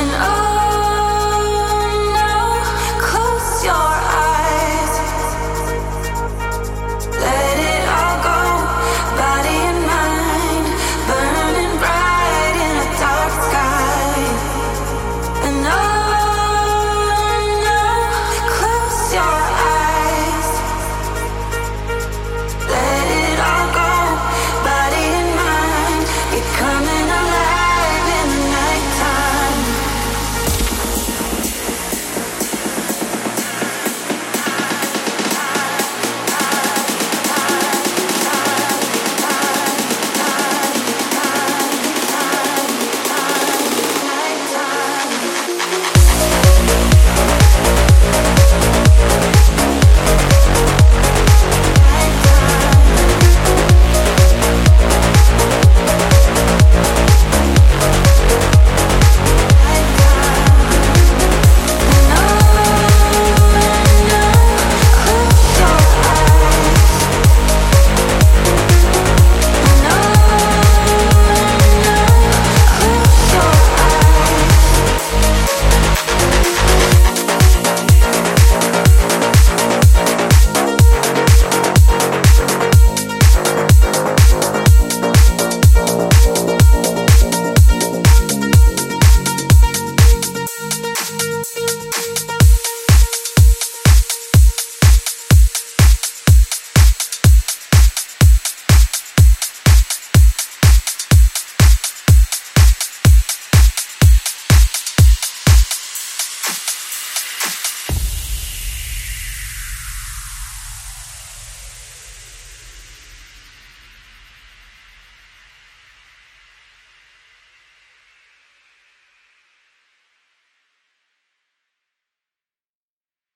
And oh